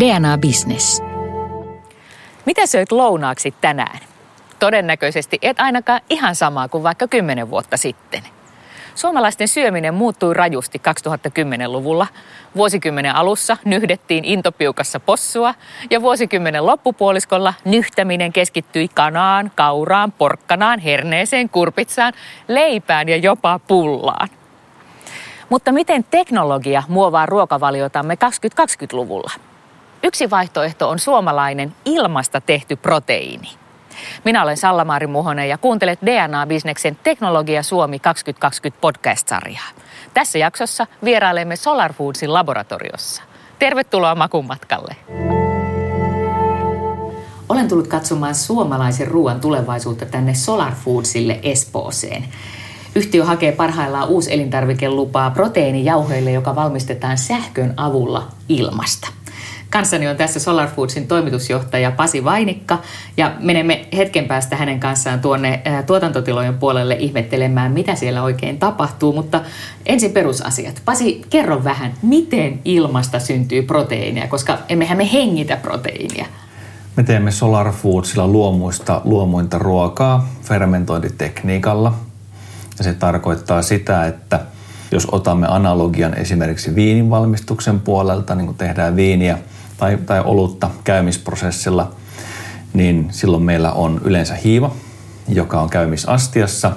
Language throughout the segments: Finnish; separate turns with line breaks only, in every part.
DNA Business.
Mitä söit lounaaksi tänään? Todennäköisesti et ainakaan ihan samaa kuin vaikka kymmenen vuotta sitten. Suomalaisten syöminen muuttui rajusti 2010-luvulla. Vuosikymmenen alussa nyhdettiin intopiukassa possua ja vuosikymmenen loppupuoliskolla nyhtäminen keskittyi kanaan, kauraan, porkkanaan, herneeseen, kurpitsaan, leipään ja jopa pullaan. Mutta miten teknologia muovaa ruokavaliotamme 2020-luvulla? Yksi vaihtoehto on suomalainen ilmasta tehty proteiini. Minä olen Salla-Maari Muhonen ja kuuntelet DNA-bisneksen Teknologia Suomi 2020 podcast-sarjaa. Tässä jaksossa vierailemme Solar Foodsin laboratoriossa. Tervetuloa makumatkalle. Olen tullut katsomaan suomalaisen ruoan tulevaisuutta tänne Solar Foodsille Espooseen. Yhtiö hakee parhaillaan uusi elintarvikelupaa proteiinijauheille, joka valmistetaan sähkön avulla ilmasta. Kanssani on tässä Solar Foodsin toimitusjohtaja Pasi Vainikka ja menemme hetken päästä hänen kanssaan tuonne tuotantotilojen puolelle ihmettelemään, mitä siellä oikein tapahtuu. Mutta ensin perusasiat. Pasi, kerro vähän, miten ilmasta syntyy proteiinia, koska emmehän me hengitä proteiinia.
Me teemme Solar Foodsilla luomuista luomuinta ruokaa fermentointitekniikalla. Ja se tarkoittaa sitä, että jos otamme analogian esimerkiksi viinin valmistuksen puolelta, niin kun tehdään viiniä tai, tai olutta käymisprosessilla, niin silloin meillä on yleensä hiiva, joka on käymisastiassa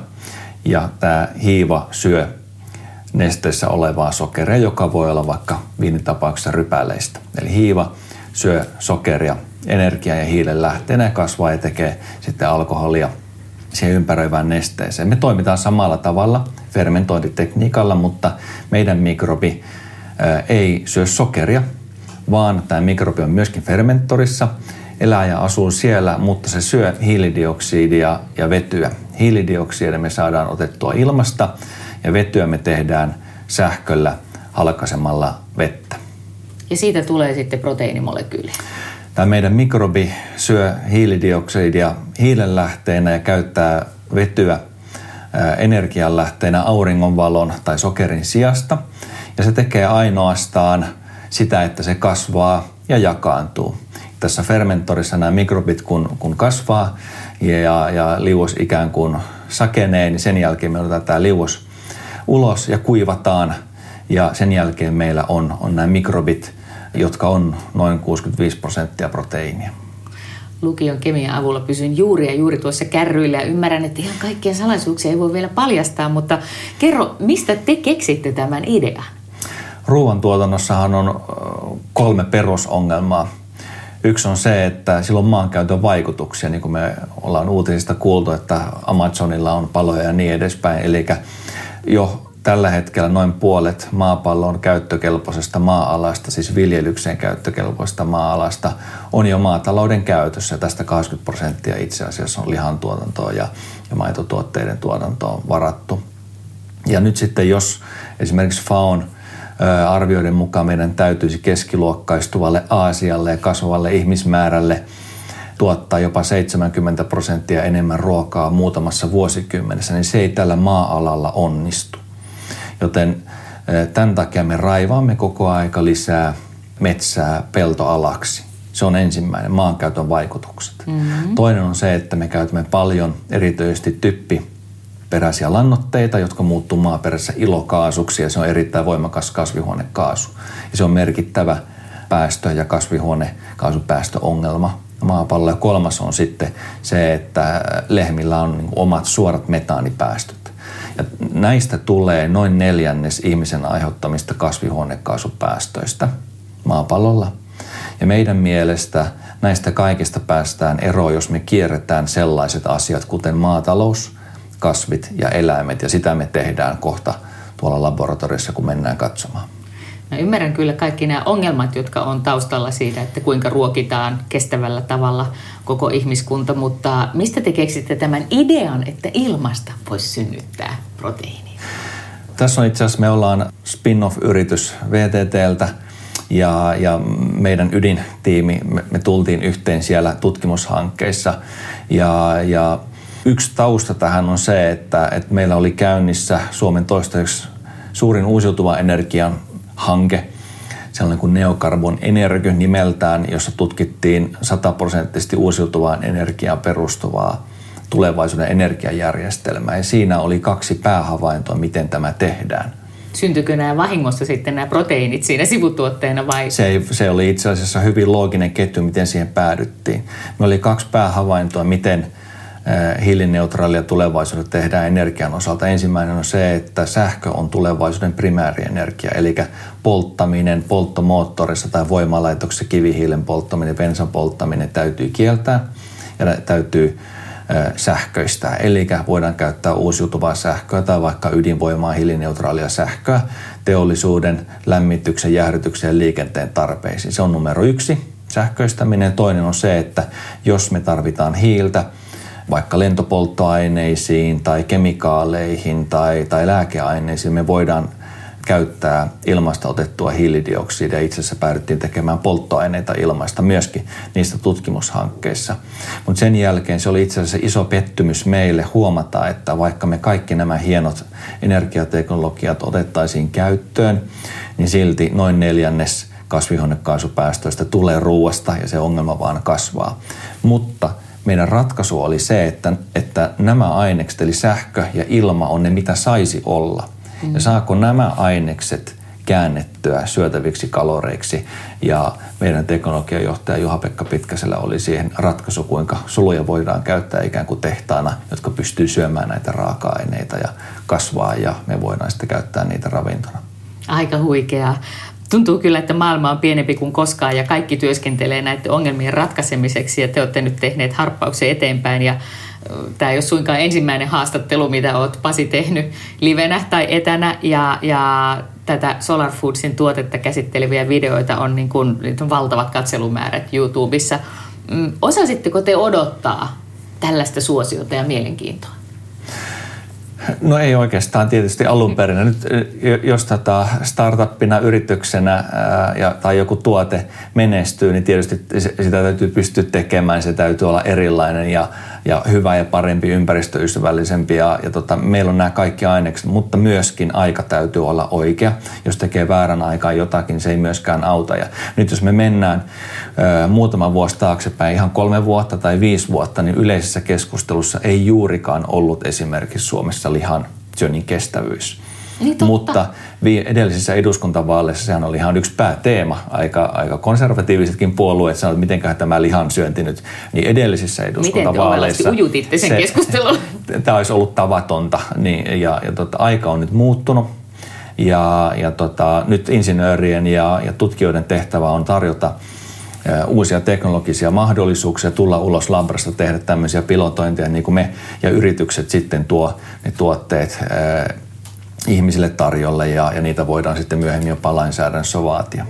ja tämä hiiva syö nesteessä olevaa sokeria, joka voi olla vaikka viinitapauksessa rypäleistä. Eli hiiva syö sokeria energiaa ja hiilen lähteenä ja kasvaa ja tekee sitten alkoholia siihen ympäröivään nesteeseen. Me toimitaan samalla tavalla fermentointitekniikalla, mutta meidän mikrobi ei syö sokeria, vaan tämä mikrobi on myöskin fermenttorissa. Eläjä asuu siellä, mutta se syö hiilidioksidia ja vetyä. Hiilidioksidia me saadaan otettua ilmasta ja vetyä me tehdään sähköllä halkaisemalla vettä.
Ja siitä tulee sitten proteiinimolekyyli.
Tämä meidän mikrobi syö hiilidioksidia hiilenlähteenä ja käyttää vetyä energianlähteenä auringonvalon tai sokerin sijasta. Ja se tekee ainoastaan sitä, että se kasvaa ja jakaantuu. Tässä fermentorissa nämä mikrobit kun, kun kasvaa ja, ja liuos ikään kuin sakenee, niin sen jälkeen me otetaan tämä liuos ulos ja kuivataan ja sen jälkeen meillä on, on nämä mikrobit, jotka on noin 65 prosenttia proteiinia
lukion kemian avulla pysyn juuri ja juuri tuossa kärryillä ja ymmärrän, että ihan kaikkia salaisuuksia ei voi vielä paljastaa, mutta kerro, mistä te keksitte tämän idean?
Ruoantuotannossahan on kolme perusongelmaa. Yksi on se, että silloin maankäytön vaikutuksia, niin kuin me ollaan uutisista kuultu, että Amazonilla on paloja ja niin edespäin. Eli jo tällä hetkellä noin puolet maapallon käyttökelpoisesta maa-alasta, siis viljelykseen käyttökelpoisesta maa-alasta, on jo maatalouden käytössä. Tästä 20 prosenttia itse asiassa on lihantuotantoa ja, ja maitotuotteiden tuotantoon varattu. Ja nyt sitten jos esimerkiksi FAON arvioiden mukaan meidän täytyisi keskiluokkaistuvalle Aasialle ja kasvavalle ihmismäärälle tuottaa jopa 70 prosenttia enemmän ruokaa muutamassa vuosikymmenessä, niin se ei tällä maa-alalla onnistu. Joten tämän takia me raivaamme koko aika lisää metsää peltoalaksi. Se on ensimmäinen, maankäytön vaikutukset. Mm-hmm. Toinen on se, että me käytämme paljon erityisesti typpi peräisiä lannoitteita, jotka muuttuu maaperässä ilokaasuksi ja se on erittäin voimakas kasvihuonekaasu. Ja se on merkittävä päästö- ja kasvihuonekaasupäästöongelma maapallolla. Ja kolmas on sitten se, että lehmillä on niin omat suorat metaanipäästöt. Ja näistä tulee noin neljännes ihmisen aiheuttamista kasvihuonekaasupäästöistä maapallolla. Ja meidän mielestä näistä kaikista päästään eroon, jos me kierretään sellaiset asiat, kuten maatalous – kasvit ja eläimet ja sitä me tehdään kohta tuolla laboratoriossa, kun mennään katsomaan.
Mä ymmärrän kyllä kaikki nämä ongelmat, jotka on taustalla siitä, että kuinka ruokitaan kestävällä tavalla koko ihmiskunta, mutta mistä te keksitte tämän idean, että ilmasta voisi synnyttää proteiinia?
Tässä on itse asiassa, me ollaan spin-off-yritys VTTltä ja, ja meidän ydintiimi, me, me tultiin yhteen siellä tutkimushankkeissa ja, ja Yksi tausta tähän on se, että, että meillä oli käynnissä Suomen toistaiseksi suurin uusiutuvan energian hanke. sellainen kuin Neokarbon Energy nimeltään, jossa tutkittiin sataprosenttisesti uusiutuvaan energiaan perustuvaa tulevaisuuden energiajärjestelmää. Ja siinä oli kaksi päähavaintoa, miten tämä tehdään.
Syntyykö nämä vahingossa sitten nämä proteiinit siinä sivutuotteena vai?
Se, ei, se oli itse asiassa hyvin looginen ketju, miten siihen päädyttiin. Me oli kaksi päähavaintoa, miten hiilineutraalia tulevaisuudessa tehdään energian osalta. Ensimmäinen on se, että sähkö on tulevaisuuden primäärienergia, eli polttaminen polttomoottorissa tai voimalaitoksessa kivihiilen polttaminen, bensan polttaminen täytyy kieltää ja täytyy sähköistä. Eli voidaan käyttää uusiutuvaa sähköä tai vaikka ydinvoimaa, hiilineutraalia sähköä teollisuuden, lämmityksen, jäähdytyksen ja liikenteen tarpeisiin. Se on numero yksi, sähköistäminen. Toinen on se, että jos me tarvitaan hiiltä, vaikka lentopolttoaineisiin tai kemikaaleihin tai, tai lääkeaineisiin, me voidaan käyttää ilmasta otettua hiilidioksidia. Itse asiassa päädyttiin tekemään polttoaineita ilmaista myöskin niistä tutkimushankkeissa. Mutta sen jälkeen se oli itse asiassa iso pettymys meille huomata, että vaikka me kaikki nämä hienot energiateknologiat otettaisiin käyttöön, niin silti noin neljännes kasvihuonekaasupäästöistä tulee ruuasta ja se ongelma vaan kasvaa. Mutta meidän ratkaisu oli se, että, että nämä ainekset, eli sähkö ja ilma, on ne mitä saisi olla – Mm. Ja saako nämä ainekset käännettyä syötäviksi kaloreiksi. Ja meidän teknologiajohtaja Juha-Pekka Pitkäsellä oli siihen ratkaisu, kuinka soluja voidaan käyttää ikään kuin tehtaana, jotka pystyy syömään näitä raaka-aineita ja kasvaa ja me voidaan sitten käyttää niitä ravintona.
Aika huikeaa. Tuntuu kyllä, että maailma on pienempi kuin koskaan ja kaikki työskentelee näiden ongelmien ratkaisemiseksi ja te olette nyt tehneet harppauksen eteenpäin ja Tämä ei ole suinkaan ensimmäinen haastattelu, mitä olet Pasi tehnyt livenä tai etänä ja, ja tätä Solar Foodsin tuotetta käsitteleviä videoita on, niin kuin, on valtavat katselumäärät YouTubessa. Mm, osasitteko te odottaa tällaista suosiota ja mielenkiintoa?
No ei oikeastaan tietysti alun perin. Nyt jos tätä startuppina, yrityksenä ää, ja, tai joku tuote menestyy, niin tietysti sitä täytyy pystyä tekemään. Se täytyy olla erilainen ja ja hyvä ja parempi, ympäristöystävällisempi ja, ja tota, meillä on nämä kaikki ainekset, mutta myöskin aika täytyy olla oikea. Jos tekee väärän aikaan jotakin, se ei myöskään auta. Ja nyt jos me mennään ö, muutama vuosi taaksepäin, ihan kolme vuotta tai viisi vuotta, niin yleisessä keskustelussa ei juurikaan ollut esimerkiksi Suomessa lihan syönnin kestävyys.
Niin
Mutta edellisissä eduskuntavaaleissa sehän oli ihan yksi pääteema. Aika, aika konservatiivisetkin puolueet sanoivat, että mitenköhän tämä lihan syönti nyt. Niin edellisissä eduskuntavaaleissa...
Miten ujutitte sen se, keskustelun?
Tämä olisi ollut tavatonta. Niin, ja, ja tota, aika on nyt muuttunut. Ja, ja tota, nyt insinöörien ja, ja tutkijoiden tehtävä on tarjota uusia teknologisia mahdollisuuksia tulla ulos labrasta, tehdä tämmöisiä pilotointeja, niin kuin me ja yritykset sitten tuo ne tuotteet ihmisille tarjolle ja, ja niitä voidaan sitten myöhemmin jopa lainsäädännössä vaatia.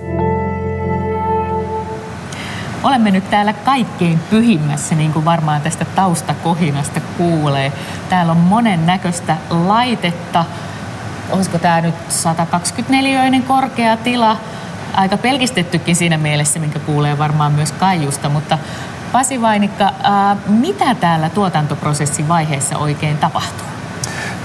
Olemme nyt täällä kaikkein pyhimmässä, niin kuin varmaan tästä taustakohinasta kuulee. Täällä on monen näköistä laitetta. Olisiko tämä nyt 124 korkea tila? Aika pelkistettykin siinä mielessä, minkä kuulee varmaan myös Kaijusta, mutta Pasi Vainikka, ää, mitä täällä tuotantoprosessin vaiheessa oikein tapahtuu?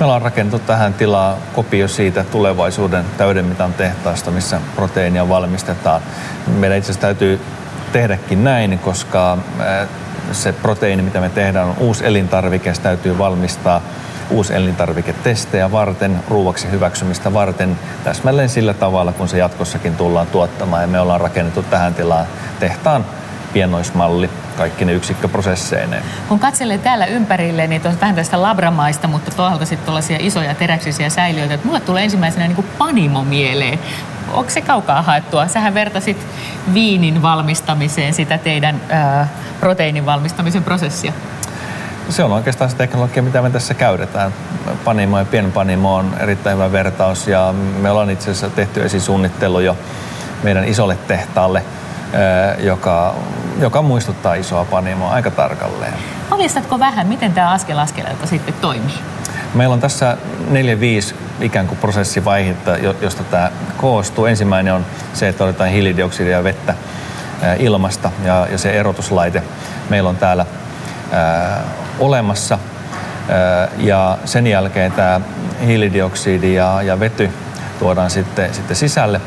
Me ollaan rakennettu tähän tilaa kopio siitä tulevaisuuden täydenmitan tehtaasta, missä proteiinia valmistetaan. Meidän itse asiassa täytyy tehdäkin näin, koska se proteiini, mitä me tehdään, on uusi elintarvike. Se täytyy valmistaa uusi elintarviketestejä varten, ruuaksi hyväksymistä varten, täsmälleen sillä tavalla, kun se jatkossakin tullaan tuottamaan. Ja me ollaan rakennettu tähän tilaan tehtaan pienoismalli kaikki ne yksikköprosesseineen.
Kun katselee täällä ympärille, niin on vähän tästä labramaista, mutta toisaalta sitten tuollaisia isoja teräksisiä säiliöitä. Että mulle tulee ensimmäisenä niin kuin panimo mieleen. Onko se kaukaa haettua? Sähän vertasit viinin valmistamiseen sitä teidän ää, proteiinin valmistamisen prosessia.
Se on oikeastaan se teknologia, mitä me tässä käytetään. Panimo ja pienpanimo on erittäin hyvä vertaus ja me ollaan itse asiassa tehty esisuunnittelu jo meidän isolle tehtaalle – joka, joka muistuttaa isoa panimoa aika tarkalleen.
Paljastatko vähän, miten tämä askel askeleelta sitten toimii?
Meillä on tässä neljä viisi ikään kuin prosessivaihetta, josta tämä koostuu. Ensimmäinen on se, että otetaan hiilidioksidia ja vettä ilmasta ja, ja se erotuslaite meillä on täällä ää, olemassa. Ää, ja sen jälkeen tämä hiilidioksidi ja, ja vety tuodaan sitten, sitten sisälle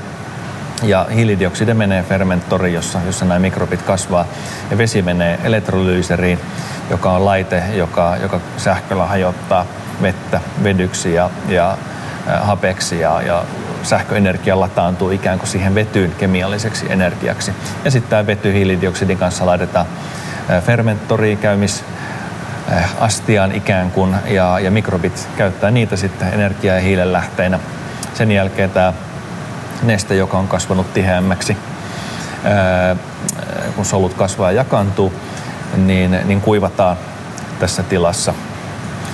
Ja hiilidioksidi menee fermenttoriin, jossa, jossa nämä mikrobit kasvaa. Ja vesi menee elektrolyyseriin, joka on laite, joka, joka sähköllä hajottaa vettä vedyksi ja, ja hapeksi ja, ja sähköenergia lataantuu ikään kuin siihen vetyyn kemialliseksi energiaksi. Ja sitten tämä vety hiilidioksidin kanssa laitetaan fermenttoriin käymis astiaan ikään kuin ja, ja mikrobit käyttää niitä sitten energiaa ja hiilen lähteinä. Sen jälkeen tämä neste, joka on kasvanut tiheämmäksi, kun solut kasvaa ja jakantuu, niin, niin kuivataan tässä tilassa.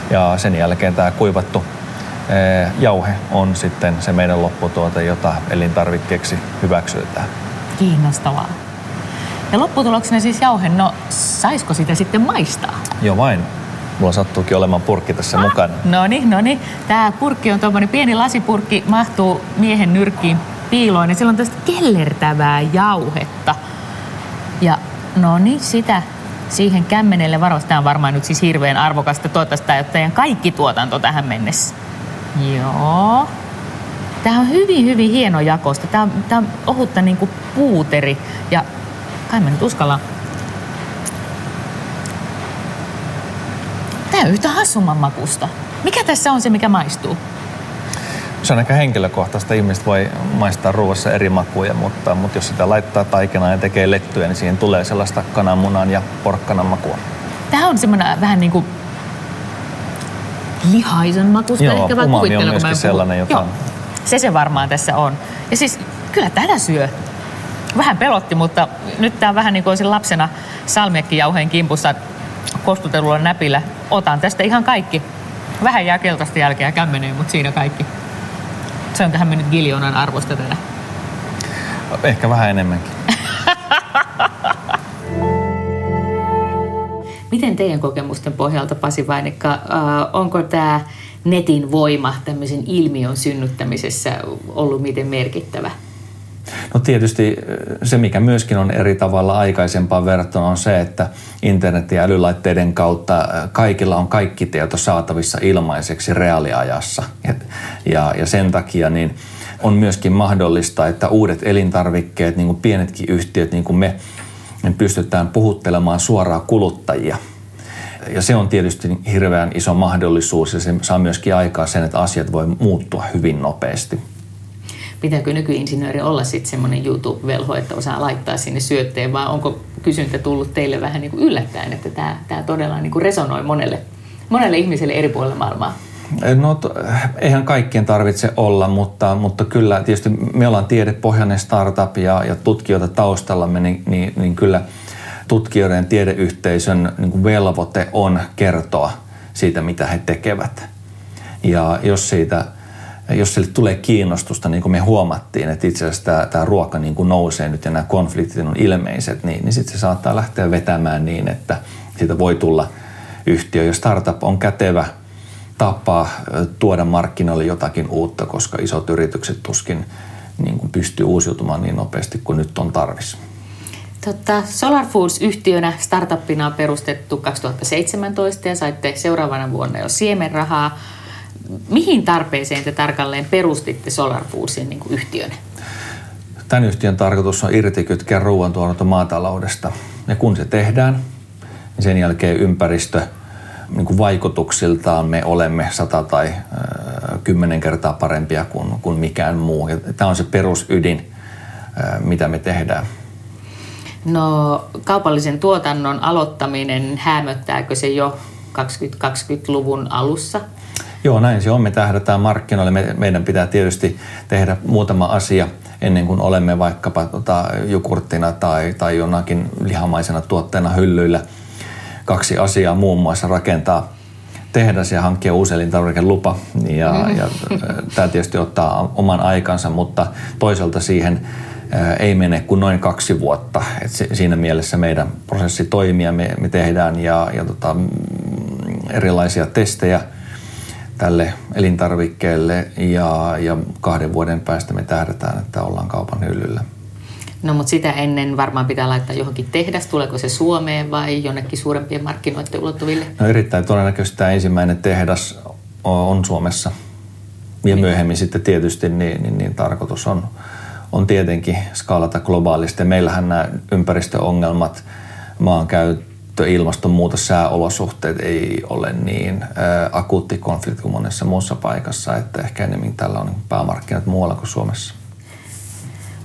Ja sen jälkeen tämä kuivattu jauhe on sitten se meidän lopputuote, jota elintarvikkeeksi hyväksytään.
Kiinnostavaa. Ja lopputuloksena siis jauhe, no saisiko sitä sitten maistaa?
Joo vain. Mulla sattuukin olemaan purkki tässä ah, mukana.
No niin, no niin. Tämä purkki on tuommoinen pieni lasipurkki, mahtuu miehen nyrkkiin piiloon ja sillä on tästä kellertävää jauhetta. Ja no niin, sitä siihen kämmenelle varoista. Tämä on varmaan nyt siis hirveän arvokasta. Tämä teidän kaikki tuotanto tähän mennessä. Joo. Tämä on hyvin, hyvin hieno jakosta. Tämä on, tämä on ohutta niin kuin puuteri. Ja kai mä nyt uskallan. Tämä on yhtä hassumman makusta. Mikä tässä on se, mikä maistuu?
Se on aika henkilökohtaista. Ihmiset voi maistaa ruoassa eri makuja, mutta, mutta jos sitä laittaa taikenaan ja tekee lettyjä, niin siihen tulee sellaista kananmunan ja porkkanan makua.
Tämä on semmoinen vähän niin kuin lihaisen makusta.
Joo, ehkä vaan on myöskin sellainen, joka... Joo,
se se varmaan tässä on. Ja siis kyllä tätä syö. Vähän pelotti, mutta nyt tämä vähän niin kuin olisin lapsena salmiakkijauheen kimpussa kostutelulla näpillä. Otan tästä ihan kaikki. Vähän jää keltaista jälkeä kämmeneen, mutta siinä kaikki. Se on tähän mennyt giljoonan arvosta tätä.
Ehkä vähän enemmänkin.
Miten teidän kokemusten pohjalta, Pasi Vainikka, äh, onko tämä netin voima tämmöisen ilmiön synnyttämisessä ollut miten merkittävä?
No tietysti äh, se, mikä myöskin on eri tavalla aikaisempaan verrattuna, on se, että internet- ja älylaitteiden kautta äh, kaikilla on kaikki tieto saatavissa ilmaiseksi reaaliajassa. Ja, ja sen takia niin on myöskin mahdollista, että uudet elintarvikkeet, niin kuin pienetkin yhtiöt, niin kuin me, niin pystytään puhuttelemaan suoraan kuluttajia. Ja se on tietysti hirveän iso mahdollisuus ja se saa myöskin aikaa sen, että asiat voi muuttua hyvin nopeasti.
Pitääkö nykyinsinööri olla sitten semmoinen YouTube-velho, että osaa laittaa sinne syötteen, vai onko kysyntä tullut teille vähän niin kuin yllättäen, että tämä, tämä todella niin kuin resonoi monelle, monelle ihmiselle eri puolilla maailmaa?
No eihän kaikkien tarvitse olla, mutta, mutta kyllä tietysti me ollaan tiedepohjainen startup ja, ja tutkijoita taustallamme, niin, niin, niin kyllä tutkijoiden tiedeyhteisön niin kuin velvoite on kertoa siitä, mitä he tekevät. Ja jos siitä jos sille tulee kiinnostusta, niin kuin me huomattiin, että itse asiassa tämä, tämä ruoka niin kuin nousee nyt ja nämä konfliktit on ilmeiset, niin, niin sitten se saattaa lähteä vetämään niin, että siitä voi tulla yhtiö. Ja startup on kätevä tapa tuoda markkinoille jotakin uutta, koska isot yritykset tuskin niin kuin pystyy uusiutumaan niin nopeasti kuin nyt on tarvis.
Totta, Solar Foods-yhtiönä startuppina on perustettu 2017 ja saitte seuraavana vuonna jo siemenrahaa. Mihin tarpeeseen te tarkalleen perustitte Solar Foodsin niin yhtiön?
Tämän yhtiön tarkoitus on irtikytkeä ruoantuotanto maataloudesta. Ja kun se tehdään, niin sen jälkeen ympäristö – niin kuin vaikutuksiltaan me olemme sata tai kymmenen kertaa parempia kuin, kuin mikään muu. Ja tämä on se perusydin, mitä me tehdään.
No kaupallisen tuotannon aloittaminen, hämöttääkö se jo 2020-luvun alussa?
Joo, näin se on. Me tähdätään markkinoille. Me, meidän pitää tietysti tehdä muutama asia ennen kuin olemme vaikkapa tota, jukurttina tai, tai jonakin lihamaisena tuotteena hyllyillä – kaksi asiaa, muun muassa rakentaa tehdas ja hankkia uusi elintarvikelupa. Ja, mm. ja tämä tietysti ottaa oman aikansa, mutta toisaalta siihen ei mene kuin noin kaksi vuotta. Et siinä mielessä meidän prosessi toimii ja me, me tehdään ja, ja tota, erilaisia testejä tälle elintarvikkeelle ja, ja kahden vuoden päästä me tähdätään, että ollaan kaupan hyllyllä.
No mutta sitä ennen varmaan pitää laittaa johonkin tehdas. Tuleeko se Suomeen vai jonnekin suurempien markkinoiden ulottuville?
No erittäin todennäköisesti tämä ensimmäinen tehdas on Suomessa. Ja niin. myöhemmin sitten tietysti niin, niin, niin tarkoitus on, on tietenkin skaalata globaalisti. Meillähän nämä ympäristöongelmat, maankäyttö, ilmastonmuutos, sääolosuhteet ei ole niin ää, akuutti konflikti kuin monessa muussa paikassa, että ehkä enemmän tällä on päämarkkinat muualla kuin Suomessa.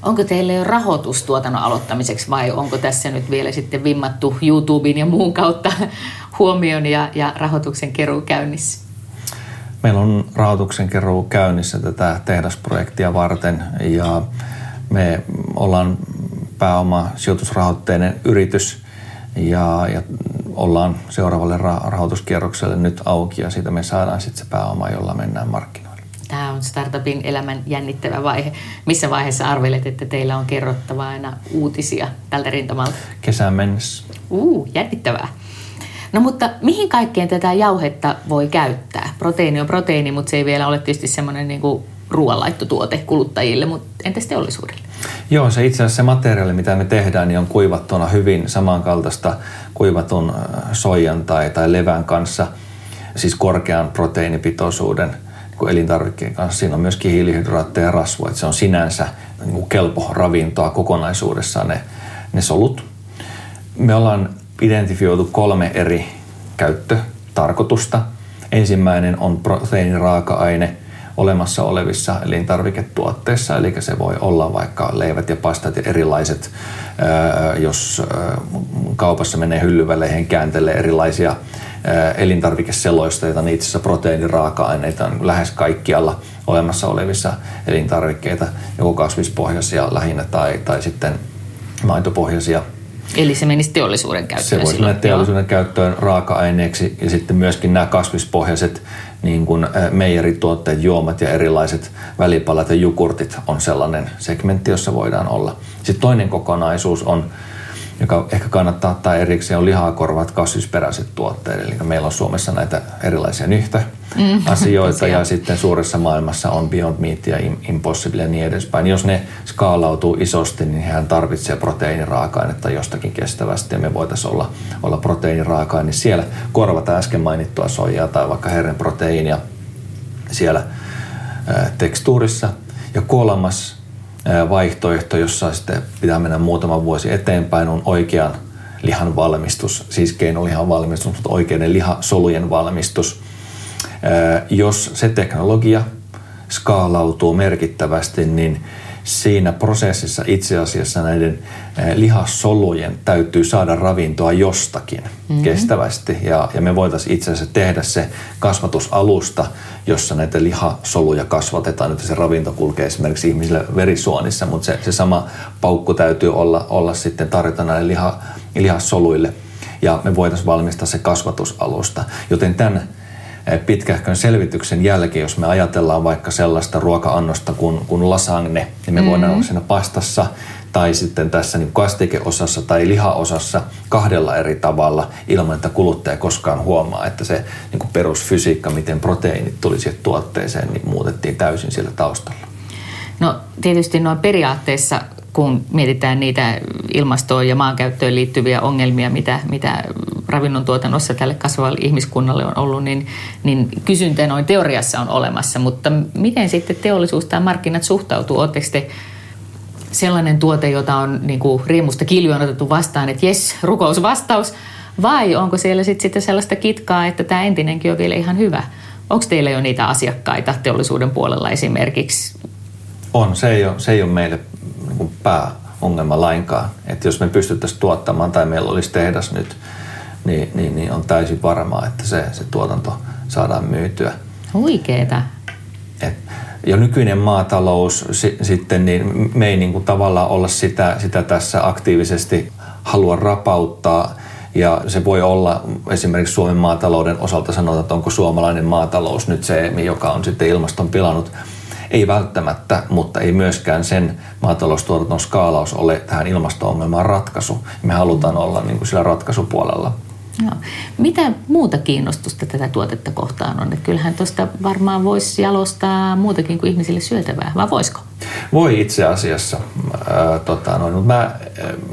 Onko teille jo rahoitus tuotannon aloittamiseksi vai onko tässä nyt vielä sitten vimmattu YouTuben ja muun kautta huomion ja, ja rahoituksen keruu käynnissä?
Meillä on rahoituksen keruu käynnissä tätä tehdasprojektia varten ja me ollaan pääoma sijoitusrahoitteinen yritys ja, ja ollaan seuraavalle rahoituskierrokselle nyt auki ja siitä me saadaan sitten se pääoma, jolla mennään markkinoille.
Tämä on startupin elämän jännittävä vaihe. Missä vaiheessa arvelet, että teillä on kerrottava aina uutisia tältä rintamalta?
Kesään mennessä.
Uu, jännittävää. No mutta mihin kaikkeen tätä jauhetta voi käyttää? Proteiini on proteiini, mutta se ei vielä ole tietysti semmoinen niin ruoanlaittotuote kuluttajille, mutta entäs teollisuudelle?
Joo, se itse asiassa se materiaali, mitä me tehdään, niin on kuivattuna hyvin samankaltaista kuivatun soijan tai, tai levän kanssa, siis korkean proteiinipitoisuuden – kuin elintarvikkeen kanssa. Siinä on myöskin hiilihydraatteja ja rasvua, että se on sinänsä niin kuin kelpo ravintoa kokonaisuudessaan ne, ne solut. Me ollaan identifioitu kolme eri käyttötarkoitusta. Ensimmäinen on proteiiniraaka-aine olemassa olevissa elintarviketuotteissa, eli se voi olla vaikka leivät ja pastat ja erilaiset, jos kaupassa menee hyllyväleihin, kääntelee erilaisia elintarvikeseloista, joita itse asiassa proteiiniraaka-aineita on lähes kaikkialla olemassa olevissa elintarvikkeita, joko kasvispohjaisia lähinnä tai, tai sitten maitopohjaisia.
Eli se menisi teollisuuden käyttöön
Se voisi mennä teollisuuden käyttöön raaka-aineeksi ja sitten myöskin nämä kasvispohjaiset niin kuin meijerituotteet, juomat ja erilaiset välipalat ja jukurtit on sellainen segmentti, jossa voidaan olla. Sitten toinen kokonaisuus on joka ehkä kannattaa ottaa erikseen, on lihaa korvat kasvisperäiset tuotteet. Eli meillä on Suomessa näitä erilaisia nyhtä mm, asioita ja sitten suuressa maailmassa on Beyond Meat ja Impossible ja niin edespäin. Jos ne skaalautuu isosti, niin hän tarvitsee proteiiniraaka-ainetta jostakin kestävästi ja me voitaisiin olla, olla proteiiniraaka-aine siellä. Korvata äsken mainittua soijaa tai vaikka herren proteiinia siellä tekstuurissa. Ja kolmas vaihtoehto, jossa sitten pitää mennä muutama vuosi eteenpäin, on oikean lihan valmistus, siis keinolihan valmistus, mutta oikeiden lihasolujen valmistus. Jos se teknologia skaalautuu merkittävästi, niin siinä prosessissa itse asiassa näiden lihassolujen täytyy saada ravintoa jostakin mm-hmm. kestävästi. Ja, ja me voitaisiin itse asiassa tehdä se kasvatusalusta, jossa näitä lihasoluja kasvatetaan, että se ravinto kulkee esimerkiksi ihmisille verisuonissa, mutta se, se sama paukku täytyy olla, olla sitten tarjota näille liha, lihassoluille. Ja me voitaisiin valmistaa se kasvatusalusta. Joten tämän Eh, pitkähkön selvityksen jälkeen, jos me ajatellaan vaikka sellaista ruoka-annosta kuin, kuin lasagne, niin me mm-hmm. voidaan olla siinä pastassa tai sitten tässä niin kastikeosassa tai lihaosassa kahdella eri tavalla ilman, että kuluttaja koskaan huomaa, että se niin kuin perusfysiikka, miten proteiinit tuli siihen tuotteeseen, niin muutettiin täysin siellä taustalla.
No tietysti noin periaatteessa kun mietitään niitä ilmastoon ja maankäyttöön liittyviä ongelmia, mitä, mitä ravinnon tuotannossa tälle kasvavalle ihmiskunnalle on ollut, niin, niin kysyntä noin teoriassa on olemassa. Mutta miten sitten teollisuus tai markkinat suhtautuu? Oletteko te sellainen tuote, jota on niin kuin riemusta kiljoon otettu vastaan, että jes, rukous vastaus, vai onko siellä sitten, sitten sellaista kitkaa, että tämä entinenkin on vielä ihan hyvä? Onko teillä jo niitä asiakkaita teollisuuden puolella esimerkiksi?
On, se ei ole, se ei ole meille niin pääongelma lainkaan. Että jos me pystyttäisiin tuottamaan tai meillä olisi tehdas nyt, niin, niin, niin on täysin varmaa, että se, se tuotanto saadaan myytyä.
Huikeeta.
Et, ja nykyinen maatalous si, sitten, niin me ei niin kuin tavallaan olla sitä, sitä tässä aktiivisesti halua rapauttaa. Ja se voi olla esimerkiksi Suomen maatalouden osalta sanotaan, että onko suomalainen maatalous nyt se, joka on sitten ilmaston pilannut. Ei välttämättä, mutta ei myöskään sen maataloustuotannon skaalaus ole tähän ilmasto-ongelmaan ratkaisu. Me halutaan olla niin kuin sillä ratkaisupuolella.
Joo. Mitä muuta kiinnostusta tätä tuotetta kohtaan on? Että kyllähän tuosta varmaan voisi jalostaa muutakin kuin ihmisille syötävää, vai voisiko?
Voi itse asiassa. Äh, tota, noin, mutta mä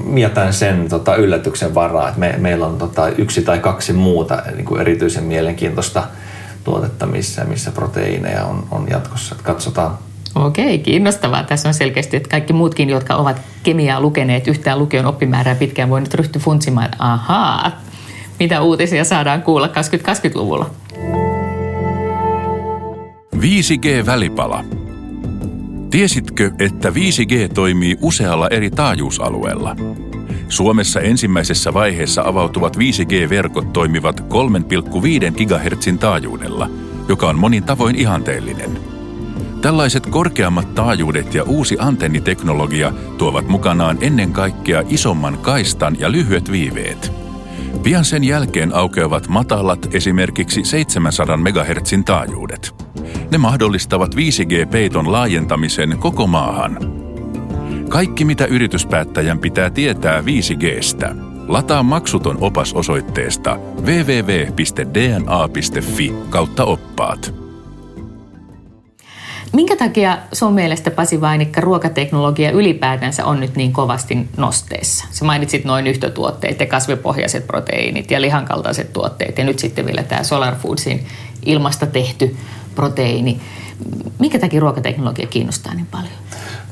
mietän sen tota, yllätyksen varaa, että me, meillä on tota, yksi tai kaksi muuta niin kuin erityisen mielenkiintoista tuotetta, missä, missä proteiineja on, on jatkossa. Että katsotaan.
Okei, kiinnostavaa. Tässä on selkeästi, että kaikki muutkin, jotka ovat kemiaa lukeneet yhtään lukion oppimäärää pitkään, voi nyt ryhtyä funtsimaan, ahaa, mitä uutisia saadaan kuulla 2020-luvulla.
5G-välipala. Tiesitkö, että 5G toimii usealla eri taajuusalueella? Suomessa ensimmäisessä vaiheessa avautuvat 5G-verkot toimivat 3,5 GHz taajuudella, joka on monin tavoin ihanteellinen – Tällaiset korkeammat taajuudet ja uusi antenniteknologia tuovat mukanaan ennen kaikkea isomman kaistan ja lyhyet viiveet. Pian sen jälkeen aukeavat matalat esimerkiksi 700 MHz taajuudet. Ne mahdollistavat 5G-peiton laajentamisen koko maahan. Kaikki mitä yrityspäättäjän pitää tietää 5Gstä. Lataa maksuton opas osoitteesta www.dna.fi kautta oppaat.
Minkä takia sun mielestä Pasi Vainikka ruokateknologia ylipäätänsä on nyt niin kovasti nosteessa? Sä mainitsit noin yhtötuotteet ja kasvipohjaiset proteiinit ja lihankaltaiset tuotteet ja nyt sitten vielä tämä Solar Foodsin ilmasta tehty proteiini. Minkä takia ruokateknologia kiinnostaa niin paljon?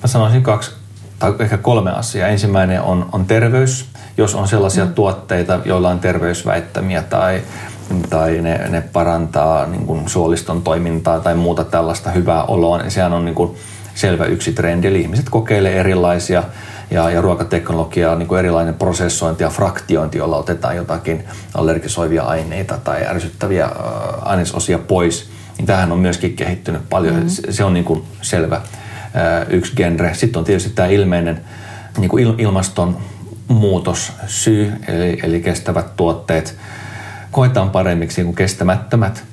Mä sanoisin kaksi tai ehkä kolme asiaa. Ensimmäinen on, on terveys. Jos on sellaisia mm. tuotteita, joilla on terveysväittämiä tai tai ne, ne parantaa niin kuin suoliston toimintaa tai muuta tällaista hyvää oloa, niin sehän on niin kuin selvä yksi trendi. Eli ihmiset kokeilee erilaisia ja, ja ruokateknologiaa, niin kuin erilainen prosessointi ja fraktiointi, jolla otetaan jotakin allergisoivia aineita tai ärsyttäviä ainesosia pois, niin tähän on myöskin kehittynyt paljon. Mm-hmm. Se, se on niin kuin selvä yksi genre. Sitten on tietysti tämä ilmeinen niin kuin il, ilmastonmuutos syy, eli, eli kestävät tuotteet – koetaan paremmiksi kuin kestämättömät.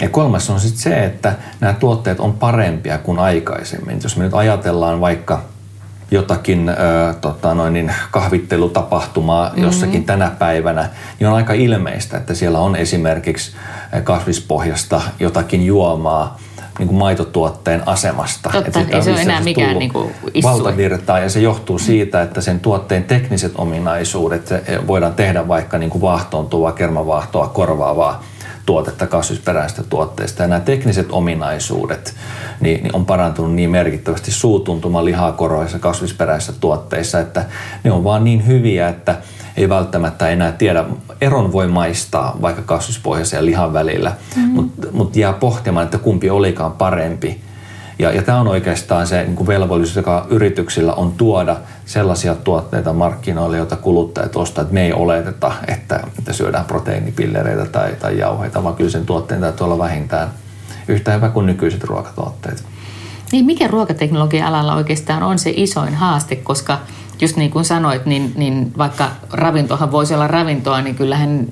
Ja kolmas on sitten se, että nämä tuotteet on parempia kuin aikaisemmin. Jos me nyt ajatellaan vaikka jotakin ö, tota noin, niin kahvittelutapahtumaa mm-hmm. jossakin tänä päivänä, niin on aika ilmeistä, että siellä on esimerkiksi kasvispohjasta jotakin juomaa, niin kuin maitotuotteen asemasta.
Totta, että ei se ole enää mikään niin kuin
valtavirtaa ja se johtuu siitä, että sen tuotteen tekniset ominaisuudet voidaan tehdä vaikka niin kuin vaahtoontuvaa, kermavaahtoa korvaavaa tuotetta kasvisperäistä tuotteista. Ja nämä tekniset ominaisuudet niin, niin on parantunut niin merkittävästi suutuntuma lihakoroissa kasvisperäisissä tuotteissa, että ne on vaan niin hyviä, että ei välttämättä enää tiedä. Eron voi maistaa vaikka kasvispohjaisen ja lihan välillä, mm-hmm. mutta mut jää pohtimaan, että kumpi olikaan parempi. Ja, ja tämä on oikeastaan se niin kuin velvollisuus, joka yrityksillä on tuoda sellaisia tuotteita markkinoille, joita kuluttajat ostavat, että me ei oleteta, että, että syödään proteiinipillereitä tai, tai jauheita, vaan kyllä sen tuotteen täytyy olla vähintään yhtä hyvä kuin nykyiset ruokatuotteet.
Niin mikä ruokateknologia-alalla oikeastaan on se isoin haaste, koska just niin kuin sanoit, niin, niin vaikka ravintohan voisi olla ravintoa, niin kyllähän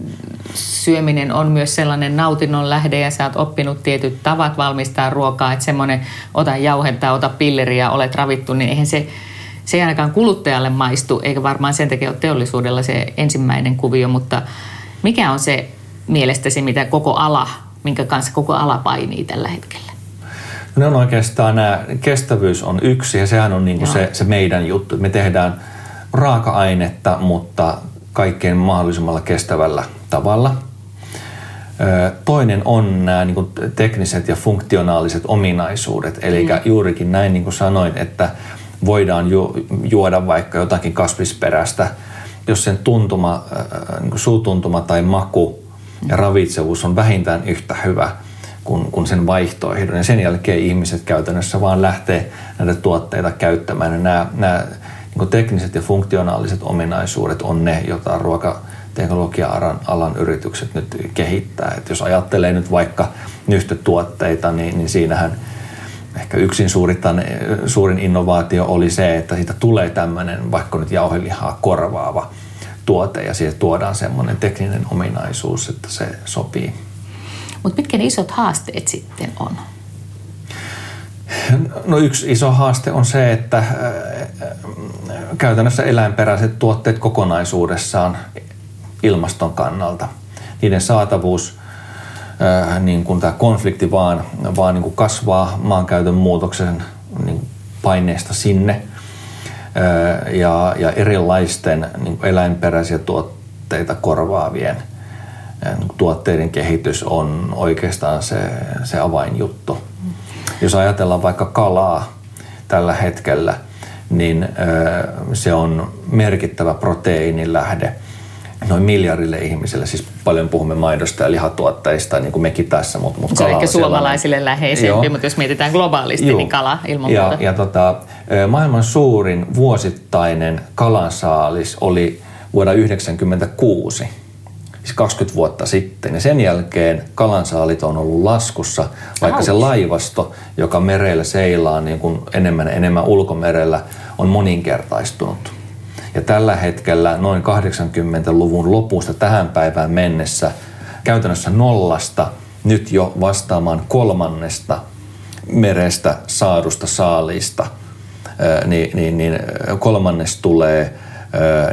syöminen on myös sellainen nautinnon lähde ja sä oot oppinut tietyt tavat valmistaa ruokaa, että semmoinen ota jauhetta, ota pilleriä, olet ravittu, niin eihän se, se ei ainakaan kuluttajalle maistu, eikä varmaan sen takia ole teollisuudella se ensimmäinen kuvio, mutta mikä on se mielestäsi, mitä koko ala, minkä kanssa koko ala painii tällä hetkellä?
Ne on oikeastaan nämä, kestävyys on yksi ja sehän on niin kuin se, se meidän juttu. Me tehdään raaka-ainetta, mutta kaikkein mahdollisimmalla kestävällä tavalla. Toinen on nämä niin kuin tekniset ja funktionaaliset ominaisuudet. Eli mm. juurikin näin niin kuin sanoin, että voidaan ju, juoda vaikka jotakin kasvisperäistä, jos sen tuntuma, niin kuin suutuntuma tai maku ja ravitsevuus on vähintään yhtä hyvä – kuin, kuin sen vaihtoehdon. Ja sen jälkeen ihmiset käytännössä vaan lähtee näitä tuotteita käyttämään. Ja nämä, nämä niin tekniset ja funktionaaliset ominaisuudet on ne, joita ruokateknologia-alan alan yritykset nyt kehittää. Et jos ajattelee nyt vaikka nyhtötuotteita, niin, niin siinähän ehkä yksin suuritan, suurin innovaatio oli se, että siitä tulee tämmöinen vaikka nyt jauhelihaa korvaava tuote ja siihen tuodaan semmoinen tekninen ominaisuus, että se sopii
mutta mitkä ne isot haasteet sitten on?
No yksi iso haaste on se, että äh, käytännössä eläinperäiset tuotteet kokonaisuudessaan ilmaston kannalta, niiden saatavuus, äh, niin kuin tämä konflikti vaan, vaan niin kuin kasvaa maankäytön muutoksen niin paineesta sinne. Äh, ja, ja erilaisten niin eläinperäisiä tuotteita korvaavien – tuotteiden kehitys on oikeastaan se, se avainjuttu. Jos ajatellaan vaikka kalaa tällä hetkellä, niin se on merkittävä proteiinilähde noin miljardille ihmiselle. Siis paljon puhumme maidosta ja lihatuotteista, niin kuin mekin tässä. Mutta, mutta
se on ehkä suomalaisille läheisempi, Joo. mutta jos mietitään globaalisti, Joo. niin kala ilman
ja,
muuta.
Ja tota, maailman suurin vuosittainen kalansaalis oli vuonna 1996 siis 20 vuotta sitten. Ja sen jälkeen kalansaalit on ollut laskussa, vaikka Ouch. se laivasto, joka merellä seilaa niin kuin enemmän enemmän ulkomerellä, on moninkertaistunut. Ja tällä hetkellä noin 80-luvun lopusta tähän päivään mennessä käytännössä nollasta nyt jo vastaamaan kolmannesta merestä saadusta saaliista, niin, niin, niin kolmannes tulee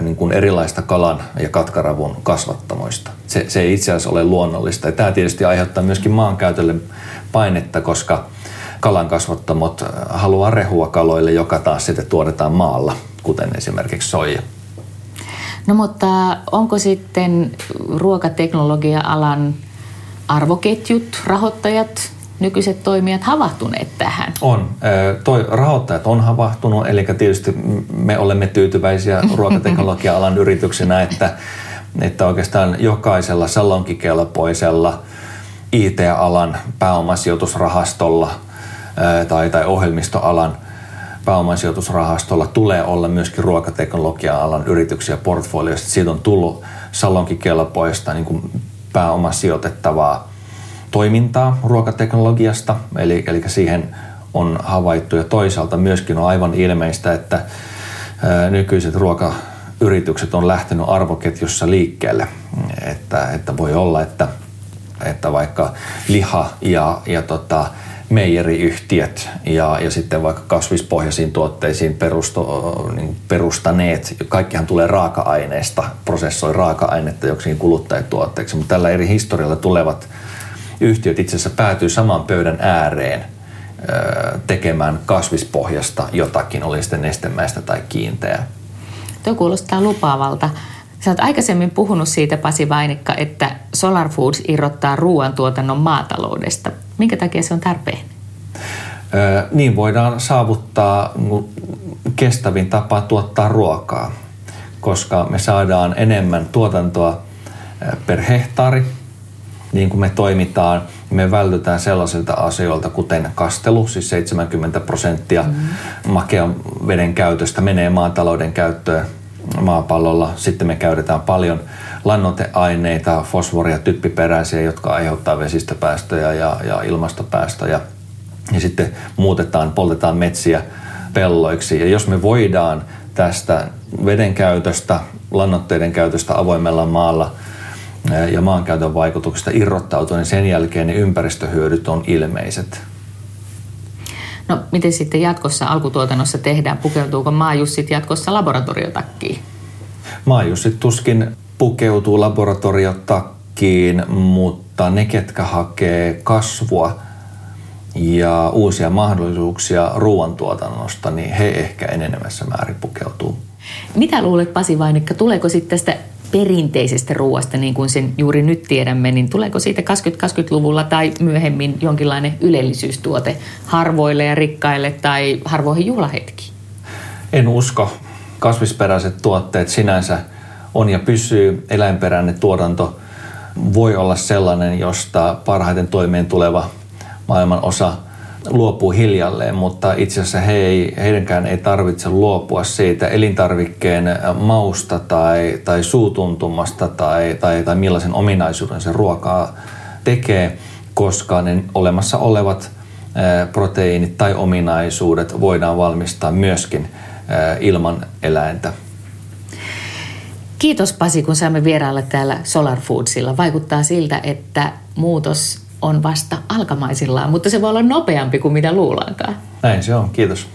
niin kuin erilaista kalan ja katkaravun kasvattamoista. Se, se ei itse asiassa ole luonnollista. Ja tämä tietysti aiheuttaa myöskin maankäytölle painetta, koska kalan kasvattamot haluaa rehua kaloille, joka taas sitten tuotetaan maalla, kuten esimerkiksi soija.
No mutta onko sitten ruokateknologia-alan arvoketjut, rahoittajat nykyiset toimijat havahtuneet tähän?
On. Toi, rahoittajat on havahtunut, eli tietysti me olemme tyytyväisiä ruokateknologia-alan yrityksenä, että, että oikeastaan jokaisella salonkikelpoisella IT-alan pääomasijoitusrahastolla tai, tai ohjelmistoalan pääomasijoitusrahastolla tulee olla myöskin ruokateknologia-alan yrityksiä portfolioista. Siitä on tullut salonkikelpoista niin pääomasijoitettavaa toimintaa ruokateknologiasta, eli, eli siihen on havaittu ja toisaalta myöskin on aivan ilmeistä, että nykyiset ruokayritykset on lähtenyt arvoketjussa liikkeelle. Että, että voi olla, että, että vaikka liha ja, ja tota, meijeriyhtiöt ja, ja sitten vaikka kasvispohjaisiin tuotteisiin perusto, niin perustaneet, kaikkihan tulee raaka-aineesta, prosessoi raaka-ainetta joksiin kuluttajatuotteeksi, mutta tällä eri historialla tulevat yhtiöt itse asiassa päätyy saman pöydän ääreen tekemään kasvispohjasta jotakin, oli sitten nestemäistä tai kiinteää.
Tuo kuulostaa lupaavalta. Sä oot aikaisemmin puhunut siitä, Pasi Vainikka, että Solar Foods irrottaa ruoantuotannon maataloudesta. Minkä takia se on tarpeen?
Öö, niin voidaan saavuttaa kestävin tapa tuottaa ruokaa, koska me saadaan enemmän tuotantoa per hehtaari – niin kuin me toimitaan, niin me vältytään sellaisilta asioilta, kuten kastelu, siis 70 prosenttia mm-hmm. makean veden käytöstä menee maatalouden käyttöön maapallolla. Sitten me käytetään paljon lannoiteaineita, fosforia, typpiperäisiä, jotka aiheuttaa vesistöpäästöjä ja, ja ilmastopäästöjä. Ja sitten muutetaan, poltetaan metsiä pelloiksi. Ja jos me voidaan tästä veden käytöstä, lannoitteiden käytöstä avoimella maalla – ja maankäytön vaikutuksista irrottautua, niin sen jälkeen ne ympäristöhyödyt on ilmeiset.
No miten sitten jatkossa alkutuotannossa tehdään? Pukeutuuko maajussit jatkossa laboratoriotakkiin?
Maajussit tuskin pukeutuu laboratoriotakkiin, mutta ne, ketkä hakee kasvua ja uusia mahdollisuuksia ruoantuotannosta, niin he ehkä enenevässä määrin pukeutuu.
Mitä luulet Pasi Vainikka, tuleeko sitten tästä perinteisestä ruoasta, niin kuin sen juuri nyt tiedämme, niin tuleeko siitä 20-20-luvulla tai myöhemmin jonkinlainen ylellisyystuote harvoille ja rikkaille tai harvoihin juhlahetkiin?
En usko. Kasvisperäiset tuotteet sinänsä on ja pysyy. Eläinperäinen tuotanto voi olla sellainen, josta parhaiten toimeen tuleva maailman osa – luopuu hiljalleen, mutta itse asiassa he ei, heidänkään ei tarvitse luopua siitä elintarvikkeen mausta tai, tai suutuntumasta tai, tai, tai millaisen ominaisuuden se ruokaa tekee, koska ne olemassa olevat proteiinit tai ominaisuudet voidaan valmistaa myöskin ilman eläintä.
Kiitos Pasi, kun saamme vierailla täällä Solar Foodsilla. Vaikuttaa siltä, että muutos on vasta alkamaisillaan, mutta se voi olla nopeampi kuin mitä luullaankaan.
Näin se on, kiitos.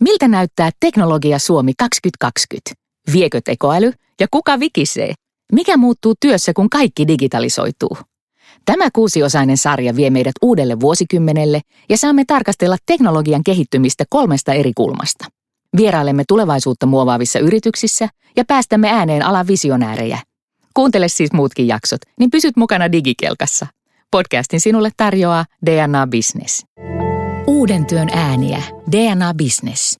Miltä näyttää Teknologia Suomi 2020? Viekö tekoäly ja kuka vikisee? Mikä muuttuu työssä, kun kaikki digitalisoituu? Tämä kuusiosainen sarja vie meidät uudelle vuosikymmenelle ja saamme tarkastella teknologian kehittymistä kolmesta eri kulmasta. Vierailemme tulevaisuutta muovaavissa yrityksissä ja päästämme ääneen alan visionäärejä – Kuuntele siis muutkin jaksot, niin pysyt mukana digikelkassa. Podcastin sinulle tarjoaa DNA Business.
Uuden työn ääniä. DNA Business.